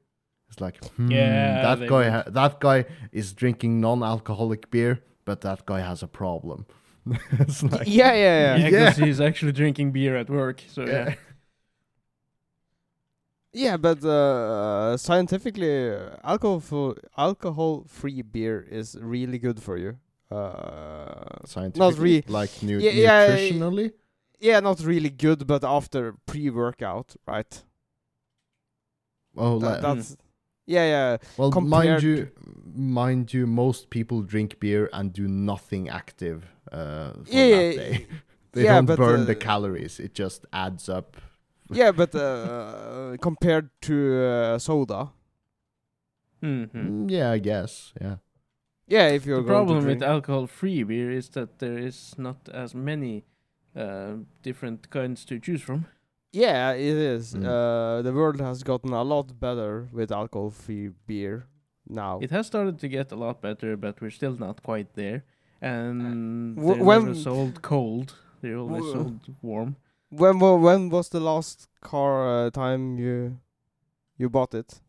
It's like, hmm, Yeah, that guy, ha- that guy is drinking non-alcoholic beer, but that guy has a problem. it's like, yeah, yeah, Yeah, yeah. because he's actually drinking beer at work. So yeah. yeah. Yeah, but uh, scientifically, uh, alcohol alcohol free beer is really good for you. Uh, scientifically, re- like nu- Yeah, yeah, nutritionally. yeah, not really good, but after pre-workout, right? Oh, That- like, that's yeah, yeah. Well, mind you, mind you, most people drink beer and do nothing active uh, Yeah, that yeah, day. they yeah, don't but, burn uh, the calories. It just adds up. yeah, but uh, compared to uh, soda, Mhm. Mm, yeah, I guess. Yeah. yeah, if you're The going to problem with alcohol-free beer is that there is not as many uh, different kinds to choose from. Yeah, it is. Mm. Uh, the world has gotten a lot better with alcohol-free beer now. It has started to get a lot better, but we're still not quite there. And Uh, w- they're when- never sold cold; they're always W- sold warm. When wa- when was the last car uh, time you you bought it?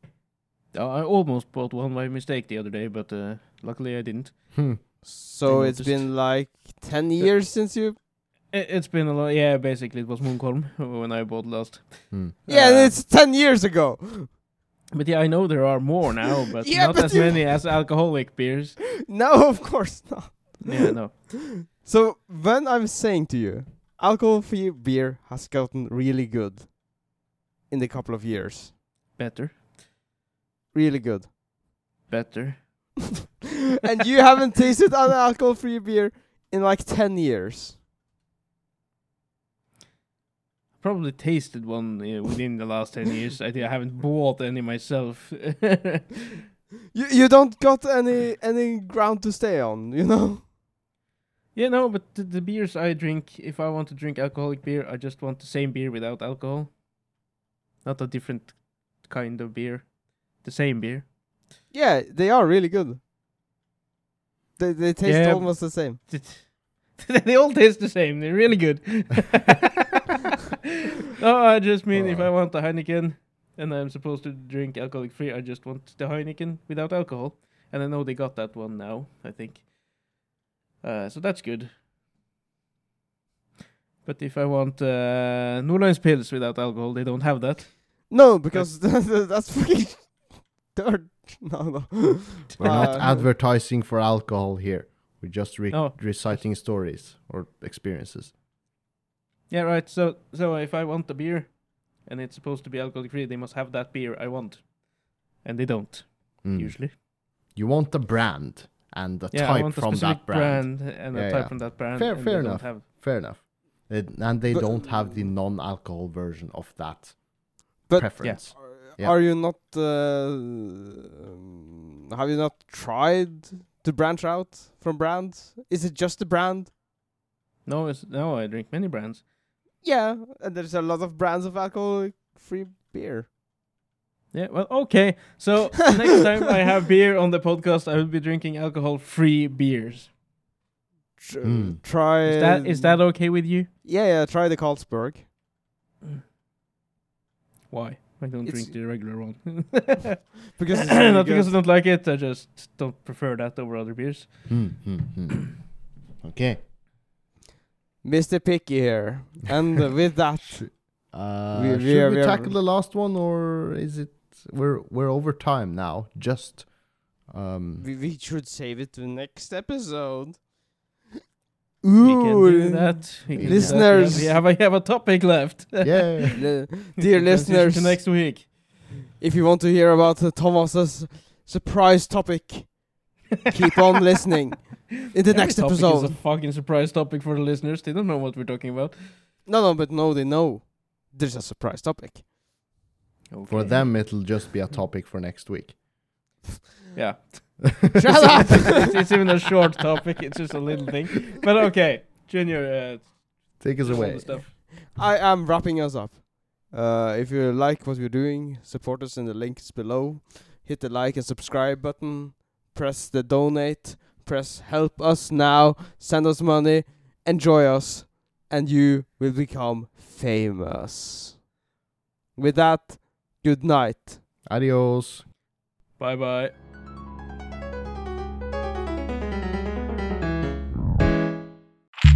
Uh, I almost bought one by mistake the other day, but uh, luckily I didn't. Hmm. So I it's noticed. been like ten years since you. I- It's been a lot. Yeah, basically it was Munkholm when I bought last. Hmm. Yeah, Uh, it's ten years ago. But yeah, I know there are more now, but Yeah, not but as many as alcoholic beers. no, of course not. Yeah, no. So when I'm saying to you, alcohol-free beer has gotten really good in the couple of years. Better, Really good. better. and you haven't tasted an alcohol-free beer in like ten years. Probably tasted one uh, within the last 10 years. I think I haven't bought any myself. You you don't got any any ground to stay on, you know. yeah, no, but the, the beers I drink, if I want to drink alcoholic beer, I just want the same beer without alcohol. Not a different kind of beer. The same beer. Yeah, they are really good. They they taste Yeah. almost the same. they all taste the same. They're really good. no, I just mean if I Uh. want the Heineken and I'm supposed to drink alcoholic free, I just want the Heineken without alcohol. And I know they got that one now, I think. Uh, so that's good. But if I want uh, Nordlands Pils without alcohol, they don't have that. No, because that's fucking dirt. No, no. We're not Uh, advertising for alcohol here. We're just re- Oh. reciting stories or experiences. Yeah, right. So, so if I want a beer, and it's supposed to be alcoholic free, they must have that beer I want, and they don't Mm. usually. You want the brand and the Yeah, I type want a from specific that brand. and Yeah, a type yeah. from that brand. Fair- fair enough. Have, Fair enough. It, and they But- don't have the non-alcohol version of that But- preference. Yeah. Are you not? Uh, um, have you not tried to branch out from brands? Is it just the brand? no, it's, no, I drink many brands. Yeah, and there's a lot of brands of alcohol-free beer. Yeah, well, okay. So next time I have beer on the podcast, I will be drinking alcohol-free beers. Tr- Mm. Try. Is that is that okay with you? Yeah, yeah. Try the Carlsberg. Why? I don't It's- drink the regular one. Because it's really not because I don't like it. I just don't prefer that over other beers. Hmm, hmm. Okay. Mr. Picky here, and uh, with that, Uh, We- we should are- we we tackle the last one, or is it we're we're over time now? Just um, we, we should save it to the next episode. we can do that. We can do that. Listeners. we have a, we have a topic left. yeah. Dear listeners, to next week. if you want to hear about uh, Thomas's surprise topic, keep on listening in the Every next topic is episode. a fucking surprise topic for the listeners. They don't know what we're talking about. No, no, but no, they know there's a surprise topic. For them, it'll just be a topic for next week. yeah. Shut up! it's, it's even a short topic. It's just a little thing. But okay, Junior, uh, Take us away. stuff. I am wrapping us up. Uh, if you like what we're doing, support us in the links below. Hit the like and subscribe button. Press the donate. Press help us now. Send us money. Enjoy us. And you will become famous. With that, good night. Adios. Bye bye.